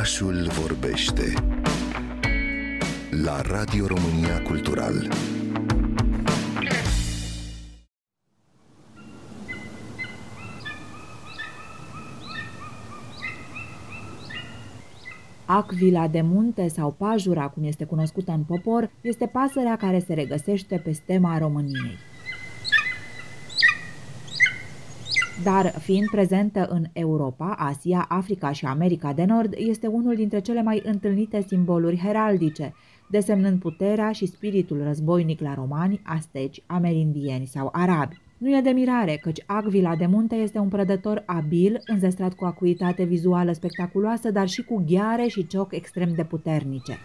Orașul vorbește la Radio România Cultural. Acvila de munte sau pajura, cum este cunoscută în popor, este pasărea care se regăsește pe stema României. Dar fiind prezentă în Europa, Asia, Africa și America de Nord, este unul dintre cele mai întâlnite simboluri heraldice, desemnând puterea și spiritul războinic la romani, asteci, amerindieni sau arabi. Nu e de mirare, căci Agvila de Munte este un prădător abil, înzestrat cu acuitate vizuală spectaculoasă, dar și cu ghiare și cioc extrem de puternice.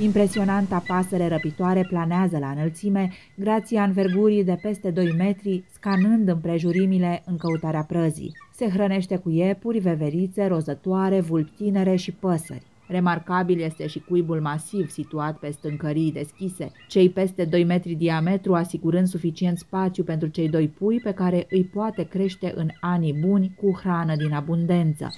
Impresionanta pasăre răpitoare planează la înălțime, grația învergurii de peste 2 metri, scanând împrejurimile în căutarea prăzii. Se hrănește cu iepuri, veverițe, rozătoare, vulpi tinere și păsări. Remarcabil este și cuibul masiv situat pe stâncării deschise, cei peste 2 metri diametru asigurând suficient spațiu pentru cei doi pui pe care îi poate crește în anii buni cu hrană din abundență.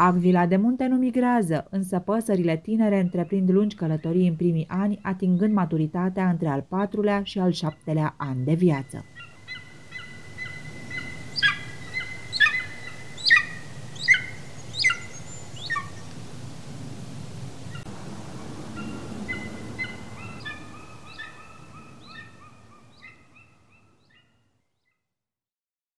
Agvila de munte nu migrează, însă păsările tinere întreprind lungi călătorii în primii ani, atingând maturitatea între al patrulea și al șaptelea an de viață.